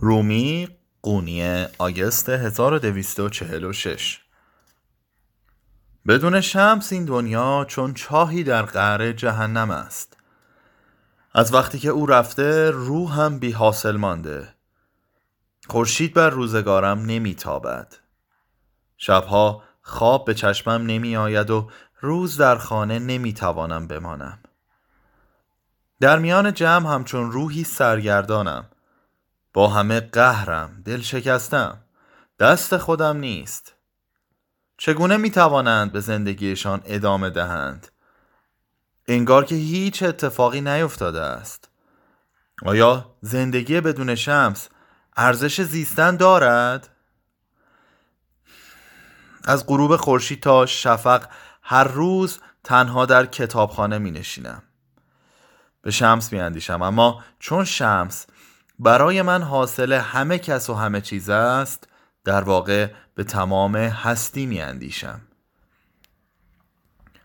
رومی قونیه آگست 1246 بدون شمس این دنیا چون چاهی در قعر جهنم است. از وقتی که او رفته روحم بی حاصل مانده. خورشید بر روزگارم نمیتابد شبها خواب به چشمم نمی آید و روز در خانه نمی توانم بمانم. در میان جمع همچون روحی سرگردانم. با همه قهرم دل شکستم دست خودم نیست. چگونه می توانند به زندگیشان ادامه دهند؟ انگار که هیچ اتفاقی نیفتاده است. آیا زندگی بدون شمس ارزش زیستن دارد؟ از غروب خورشید تا شفق هر روز تنها در کتابخانه می نشینم به شمس می اندیشم اما چون شمس برای من حاصل همه کس و همه چیز است در واقع به تمام هستی می اندیشم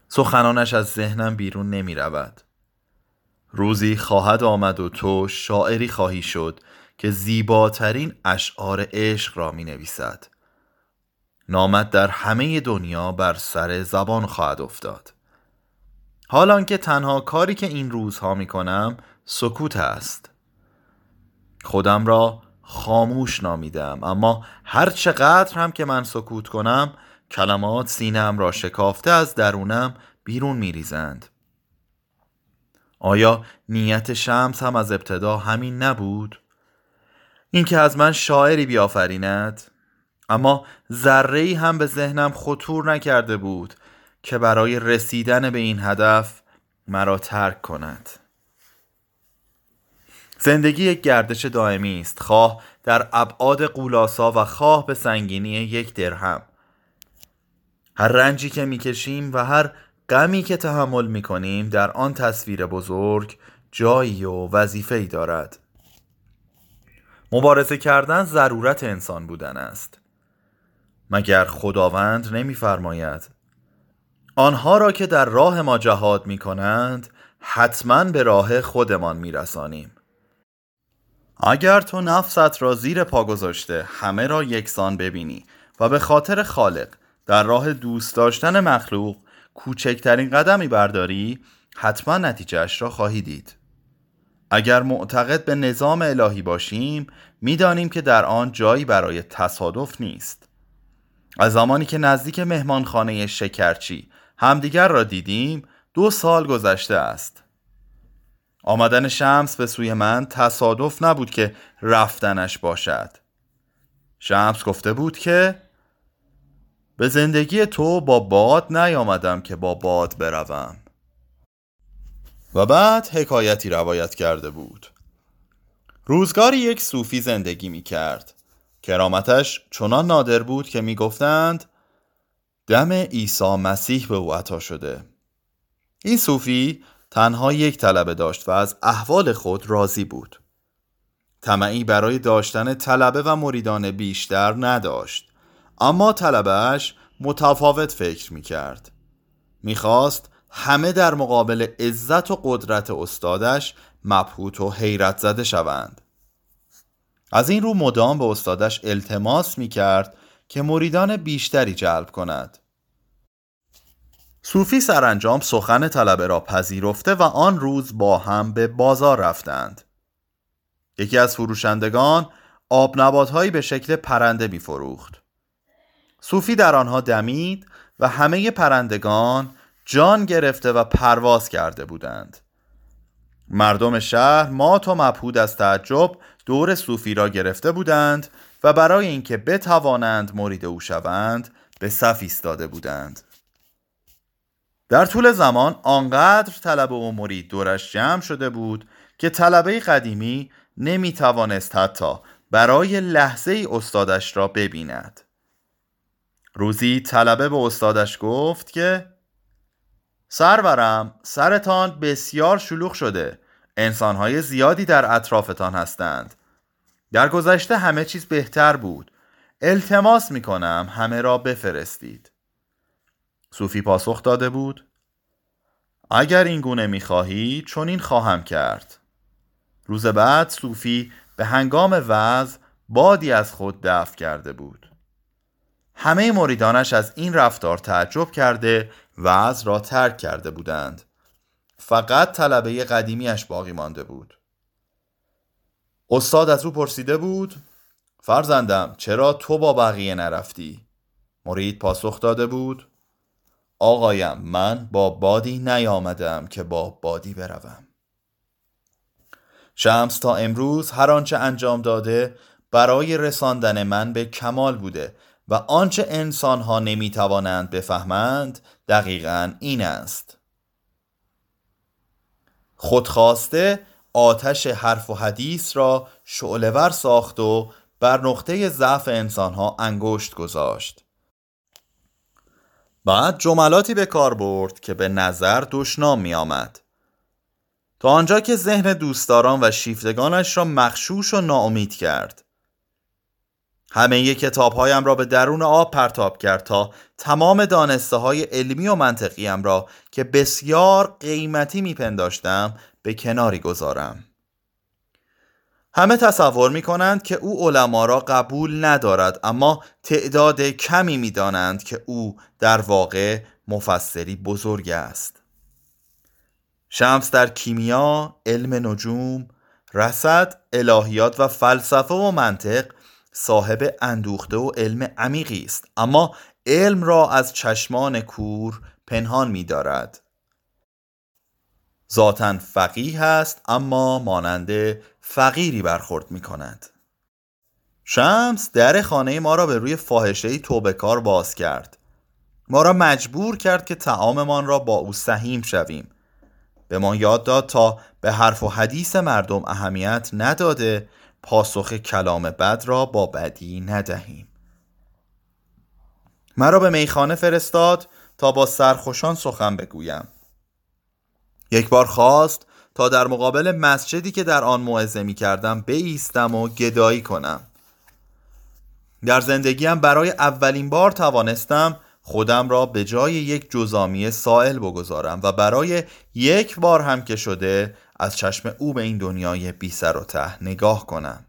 سخنانش از ذهنم بیرون نمی رود روزی خواهد آمد و تو شاعری خواهی شد که زیباترین اشعار عشق را می نویسد نامت در همه دنیا بر سر زبان خواهد افتاد. حالان که تنها کاری که این روزها می کنم سکوت است. خودم را خاموش نامیدم. اما هر چقدر هم که من سکوت کنم کلمات سینم را شکافته از درونم بیرون میریزند. آیا نیت شمس هم از ابتدا همین نبود؟ اینکه از من شاعری بیافریند. اما ذره هم به ذهنم خطور نکرده بود که برای رسیدن به این هدف مرا ترک کند. زندگی یک گردش دائمی است. خواه در ابعاد قولاسا و خواه به سنگینی یک درهم. هر رنجی که می‌کشیم و هر غمی که تحمل می‌کنیم در آن تصویر بزرگ جایی و وظیفه‌ای دارد. مبارزه کردن ضرورت انسان بودن است. مگر خداوند نمیفرماید آنها را که در راه ما جهاد می کنند حتما به راه خودمان می رسانیم. اگر تو نفست را زیر پا گذاشته همه را یکسان ببینی و به خاطر خالق در راه دوست داشتن مخلوق کوچکترین قدمی برداری حتما نتیجهش را خواهی دید. اگر معتقد به نظام الهی باشیم می‌دانیم که در آن جایی برای تصادف نیست. از زمانی که نزدیک مهمانخانه شکرچی همدیگر را دیدیم دو سال گذشته است. آمدن شمس به سوی من تصادف نبود که رفتنش باشد. شمس گفته بود که به زندگی تو با باد نیامدم که با باد بروم. و بعد حکایتی روایت کرده بود. روزگاری یک صوفی زندگی می کرد. کرامتش چنان نادر بود که می گفتند دم عیسی مسیح به او عطا شده. این صوفی تنها یک طلبه داشت و از احوال خود راضی بود. طمعی برای داشتن طلبه و مریدان بیشتر نداشت. اما طلبهش متفاوت فکر می کرد می‌خواست همه در مقابل عزت و قدرت استادش مبهوت و حیرت زده شوند. از این رو مدام به استادش التماس می کرد که مریدان بیشتری جلب کند. صوفی سرانجام سخن طلبه را پذیرفته و آن روز با هم به بازار رفتند. یکی از فروشندگان آب نباتهایی به شکل پرنده می فروخت صوفی در آنها دمید و همه پرندگان جان گرفته و پرواز کرده بودند. مردم شهر مات و مبهود از تعجب دور صوفی را گرفته بودند و برای اینکه بتوانند مرید او شوند به صف ایستاده بودند. در طول زمان آنقدر طلبه و مرید دورش جمع شده بود که طلبه قدیمی نمی توانست حتی برای لحظه ای استادش را ببیند. روزی طلبه به استادش گفت که سرورم سرتان بسیار شلوغ شده. انسانهای زیادی در اطرافتان هستند. در گذشته همه چیز بهتر بود. التماس می کنم همه را بفرستید. صوفی پاسخ داده بود اگر این گونه می خواهی چون این خواهم کرد. روز بعد صوفی به هنگام وضع بادی از خود دفع کرده بود. همه مریدانش از این رفتار تعجب کرده وعظ را ترک کرده بودند. فقط طلبه قدیمیش باقی مانده بود. استاد از او پرسیده بود فرزندم چرا تو با بقیه نرفتی؟ مرید پاسخ داده بود آقایم من با بادی نیامدم که با بادی بروم. شمس تا امروز هر آنچه انجام داده برای رساندن من به کمال بوده و آنچه انسانها نمی‌توانند بفهمند دقیقا این است. خودخواسته آتش حرف و حدیث را شعلور ساخت و بر نقطه ضعف انسانها انگشت گذاشت. بعد جملاتی به کار برد که به نظر دشنام می آمد. تا آنجا که ذهن دوستداران و شیفتگانش را مخشوش و ناامید کرد همه کتابهایم را به درون آب پرتاب کرد تا تمام دانسته های علمی و منطقیم را که بسیار قیمتی میپنداشتم به کناری گذارم همه تصور می کنند که او علما را قبول ندارد اما تعداد کمی می دانند که او در واقع مفسری بزرگ است. شمس در کیمیا، علم نجوم، رسد، الهیات و فلسفه و منطق صاحب اندوخته و علم عمیقی است اما علم را از چشمان کور پنهان می دارد ذاتا فقیه است اما مانند فقیری برخورد می کند شمس در خانه ما را به روی فاحشه توبه کار باز کرد. ما را مجبور کرد که تعاممان را با او سهیم شویم. به ما یاد داد تا به حرف و حدیث مردم اهمیت نداده پاسخ کلام بد را با بدی ندهیم. مرا به میخانه فرستاد تا با سرخوشان سخن بگویم. یک بار خواست تا در مقابل مسجدی که در آن موعظه می کردم بایستم و گدایی کنم در زندگیم برای اولین بار توانستم خودم را به جای یک جزامی سائل بگذارم و برای یک بار هم که شده از چشم او به این دنیای بی سر و ته نگاه کنم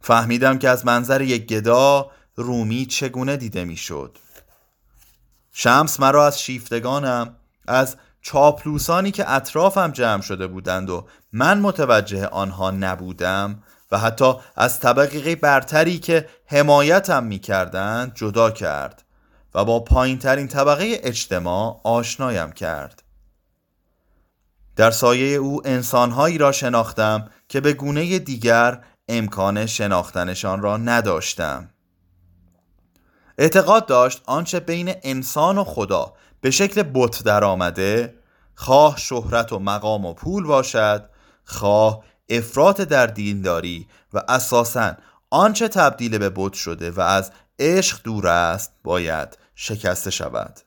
فهمیدم که از منظر یک گدا رومی چگونه دیده می‌شد. شمس مرا از شیفتگانم از چاپلوسانی که اطرافم جمع شده بودند و من متوجه آنها نبودم و حتی از طبقه برتری که حمایتم می کردند جدا کرد و با پایین ترین طبقه اجتماع آشنایم کرد. در سایه او انسانهایی را شناختم که به گونه دیگر امکان شناختنشان را نداشتم. اعتقاد داشت آنچه بین انسان و خدا به شکل بت در آمده خواه شهرت و مقام و پول باشد خواه افراط در دینداری و اساسا آنچه تبدیل به بت شده و از عشق دور است باید شکسته شود.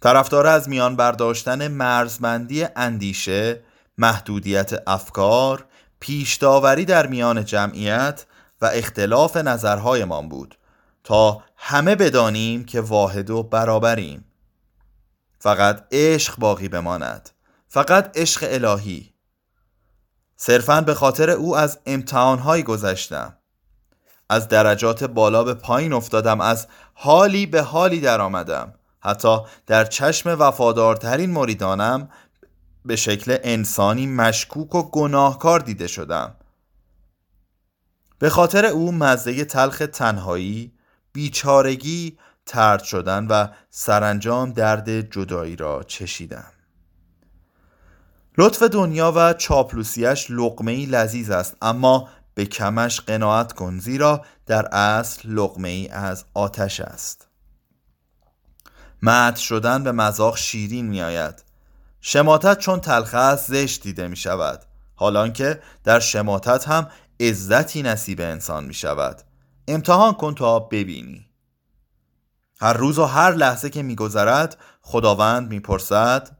طرفدار از میان برداشتن مرزمندی اندیشه محدودیت افکار پیش داوری در میان جمعیت و اختلاف نظرهایمان بود. تا همه بدانیم که واحد و برابریم. فقط عشق باقی بماند. فقط عشق الهی. صرفا به خاطر او از امتحانهایی گذشتم. از درجات بالا به پایین افتادم. از حالی به حالی در آمدم حتی در چشم وفادارترین مریدانم به شکل انسانی مشکوک و گناهکار دیده شدم. به خاطر او مزه تلخ تنهایی بیچارگی ترد شدن و سرانجام درد جدایی را چشیدم لطف دنیا و چاپلوسیش لقمه لذیذ است اما به کمش قناعت کن زیرا در اصل لقمه ای از آتش است. مت شدن به مذاق شیرین می آید شماتت چون تلخه است زشت دیده می شود حالان که در شماتت هم عزتی نصیب انسان می شود امتحان کن تا ببینی. هر روز و هر لحظه که میگذرد خداوند می‌پرسد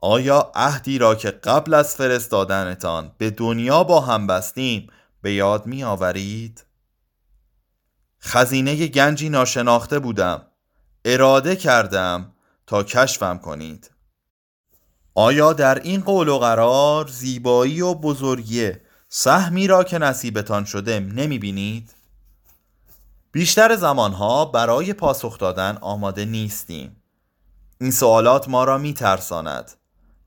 آیا عهدی را که قبل از فرستادنتان به دنیا با هم بستیم به یاد می آورید؟ خزینه گنجی ناشناخته بودم. اراده کردم تا کشفم کنید. آیا در این قول و قرار زیبایی و بزرگی سهمی را که نصیبتان شده نمی بینید؟ بیشتر زمانها برای پاسخ دادن آماده نیستیم. این سوالات ما را می ترساند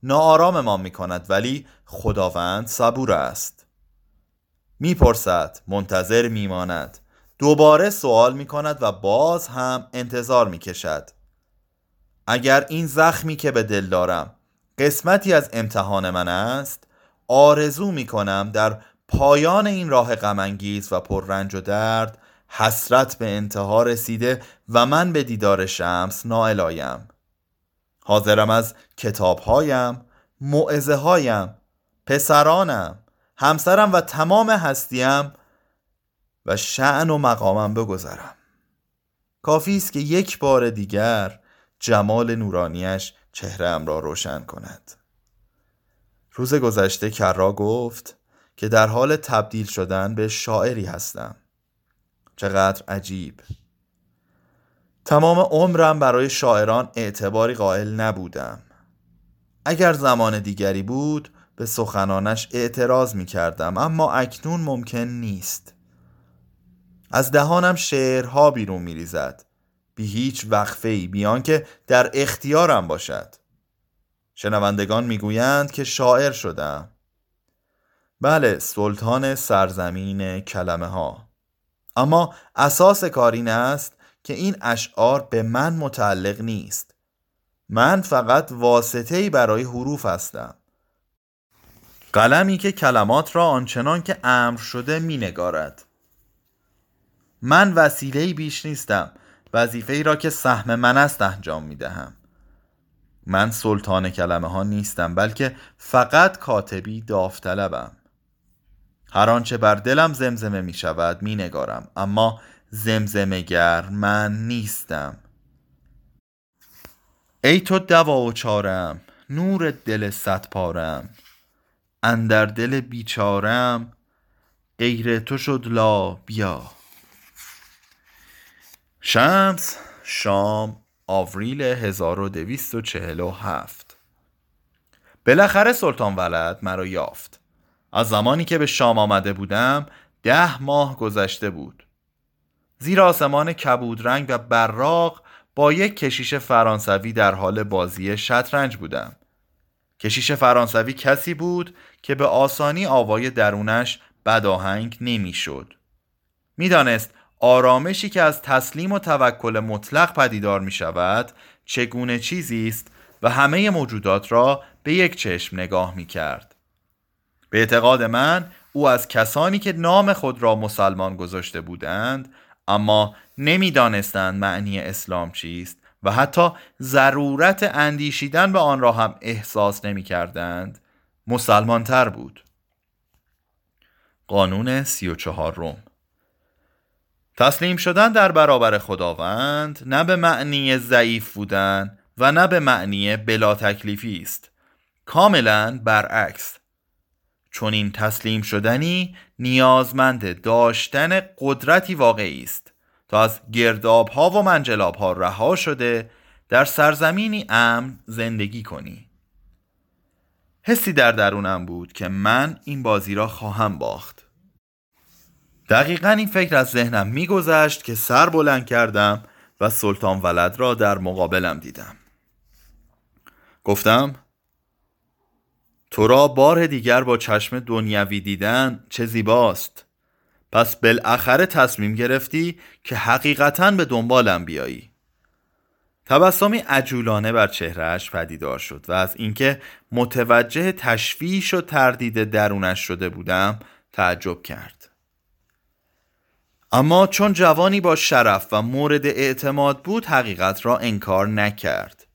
ناآرام ما می کند ولی خداوند صبور است. می‌پرسد منتظر میماند. دوباره سوال می کند و باز هم انتظار می کشد اگر این زخمی که به دل دارم قسمتی از امتحان من است آرزو می کنم در پایان این راه غمانگیز و پررنج و درد حسرت به انتها رسیده و من به دیدار شمس نائل آیم. حاضرم از کتابهایم معزه هایم پسرانم همسرم و تمام هستیم و شعن و مقامم بگذرم. کافی است که یک بار دیگر جمال نورانیش چهرم را روشن کند. روز گذشته کرا گفت که در حال تبدیل شدن به شاعری هستم. چقدر عجیب. تمام عمرم برای شاعران اعتباری قائل نبودم. اگر زمان دیگری بود به سخنانش اعتراض می کردم اما اکنون ممکن نیست. از دهانم شعرها بیرون می ریزد بی هیچ وقفه ای بیان که در اختیارم باشد. شنوندگان می‌گویند که شاعر شدم. بله سلطان سرزمین کلمه ها اما اساس کار این است که این اشعار به من متعلق نیست. من فقط واسطه برای حروف هستم. قلمی که کلمات را آنچنان که امر شده می نگارد. من وسیله بیش نیستم. وظیفه ای را که سهم من است انجام می دهم من سلطان کلمه ها نیستم بلکه فقط کاتبی داوطلبم. هر آنچه بر دلم زمزمه می شود می نگارم اما زمزمه گر من نیستم. ای تو دوا و چارم نور دل صد پارم. اندر دل بیچارم غیر تو شد لا بیا شمس شام. آوریل 1247 بالاخره سلطان ولد مرا یافت. از زمانی که به شام آمده بودم ده ماه گذشته بود. زیر آسمان کبود رنگ و براق با یک کشیش فرانسوی در حال بازی شطرنج بودم. کشیش فرانسوی کسی بود که به آسانی آوای درونش بداهنگ نمی‌شد. می‌دانست آرامشی که از تسلیم و توکل مطلق پدیدار می شود چگونه چیزی است و همه موجودات را به یک چشم نگاه می کرد. به اعتقاد من او از کسانی که نام خود را مسلمان گذاشته بودند اما نمی‌دانستند معنی اسلام چیست و حتی ضرورت اندیشیدن به آن را هم احساس نمی کردند مسلمان تر بود قانون سی و چهار روم تسلیم شدن در برابر خداوند نه به معنی ضعیف بودن و نه به معنی بلا تکلیفی است. کاملا برعکس. چون این تسلیم شدنی نیازمند داشتن قدرتی واقعی است. تا از گرداب ها و منجلاب ها رها شده در سرزمینی امن زندگی کنی. حسی در درونم بود که من این بازی را خواهم باخت. دقیقا این فکر از ذهنم میگذشت که سر بلند کردم و سلطان ولد را در مقابلم دیدم. گفتم تو را بار دیگر با چشم دنیوی دیدن چه زیباست. پس بالاخره تصمیم گرفتی که حقیقتا به دنبالم بیایی. تبسمی عجولانه بر چهرهش پدیدار شد و از اینکه متوجه تشویش و تردید درونش شده بودم تعجب کرد. اما چون جوانی با شرف و مورد اعتماد بود حقیقت را انکار نکرد.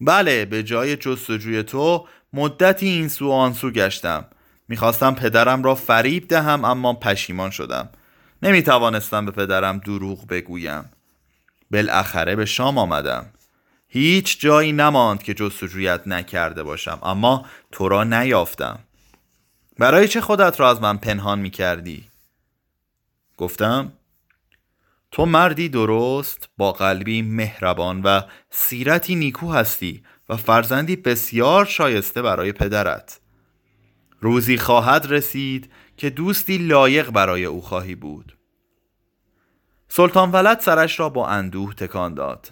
بله به جای جستجوی تو مدتی این سو آن سو گشتم. می‌خواستم پدرم را فریب دهم اما پشیمان شدم. نمی‌توانستم به پدرم دروغ بگویم. بالاخره به شام آمدم. هیچ جایی نماند که جستجویت نکرده باشم اما تو را نیافتم. برای چه خودت را از من پنهان می‌کردی؟ گفتم تو مردی درست با قلبی مهربان و سیرتی نیکو هستی و فرزندی بسیار شایسته برای پدرت. روزی خواهد رسید که دوستی لایق برای او خواهی بود. سلطان ولد سرش را با اندوه تکان داد.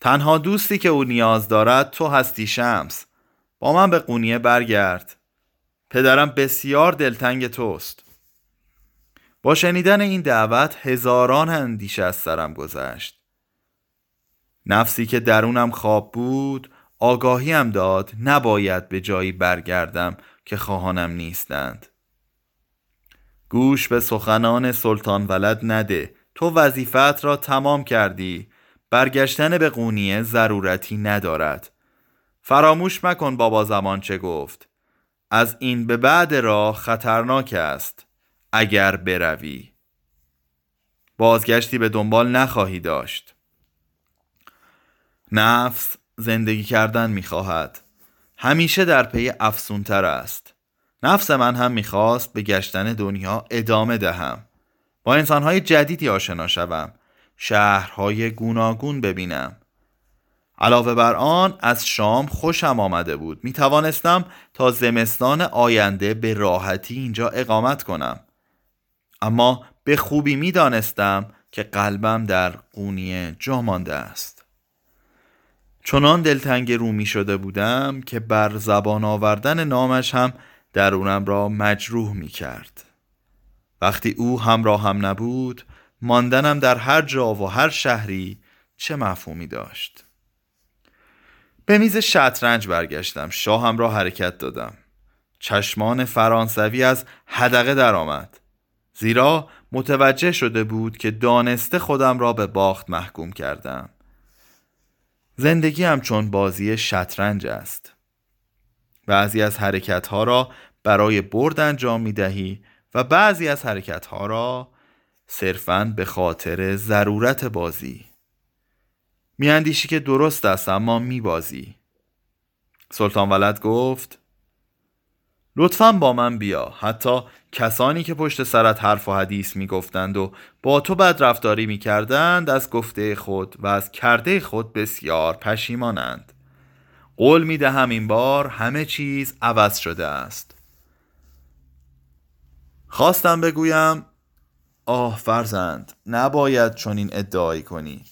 تنها دوستی که او نیاز دارد تو هستی شمس. با من به قونیه برگرد. پدرم بسیار دلتنگ توست. با شنیدن این دعوت هزاران اندیشه از سرم گذشت. نفسی که درونم خواب بود آگاهیم داد نباید به جایی برگردم که خواهانم نیستند. گوش به سخنان سلطان ولد نده تو وظیفت را تمام کردی برگشتن به قونیه ضرورتی ندارد. فراموش مکن بابا زمان چه گفت. از این به بعد راه خطرناک است. اگر بروی. بازگشتی به دنبال نخواهی داشت. نفس زندگی کردن می‌خواهد. همیشه در پی افسونتر است. نفس من هم می‌خواست به گشتن دنیا ادامه دهم. با انسانهای جدیدی آشنا شوم. شهرهای گوناگون ببینم. علاوه بر آن از شام خوشم آمده بود. می توانستم تا زمستان آینده به راحتی اینجا اقامت کنم. اما به خوبی می دانستم که قلبم در قونیه جا مانده است. چنان دلتنگ رومی شده بودم که بر زبان آوردن نامش هم درونم را مجروح می کرد وقتی او همراه هم نبود ماندنم در هر جا و هر شهری چه مفهومی داشت. به میز شطرنج برگشتم شاهم را حرکت دادم. چشمان فرانسوی از حدقه درآمد. زیرا متوجه شده بود که دانسته خودم را به باخت محکوم کردم. زندگی هم چون بازی شطرنج است. بعضی از حرکت ها را برای برد انجام می دهی و بعضی از حرکت ها را صرفا به خاطر ضرورت بازی. میاندیشی که درست است اما میبازی. سلطان ولد گفت لطفا با من بیا. حتی کسانی که پشت سرت حرف و حدیث می‌گفتند و با تو بد رفتاری می‌کردند از گفته خود و از کرده خود بسیار پشیمانند. قول می‌دهم این بار همه چیز عوض شده است. خواستم بگویم آه فرزند نباید چنین ادعایی کنی.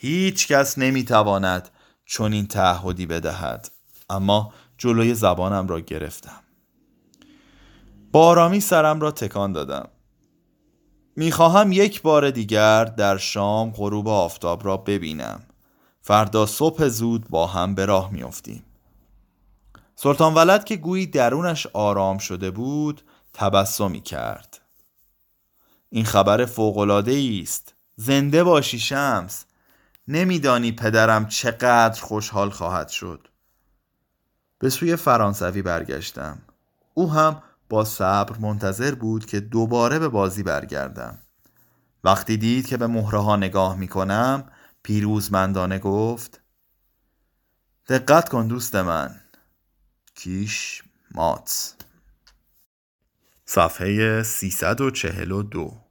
هیچ کس نمی‌تواند چنین تعهدی بدهد. اما جلوی زبانم را گرفتم. با آرامی سرم را تکان دادم. می‌خواهم یک بار دیگر در شام غروب آفتاب را ببینم. فردا صبح زود با هم به راه میافتیم. سلطان ولد که گویی درونش آرام شده بود تبسمی کرد این خبر فوقالعاده است. زنده باشی شمس. نمیدانی پدرم چقدر خوشحال خواهد شد. به سوی فرانسوی برگشتم. او هم با صبر منتظر بود که دوباره به بازی برگردم. وقتی دید که به مهره ها نگاه می کنم پیروزمندانه گفت دقت کن دوست من. کیش مات. صفحه 342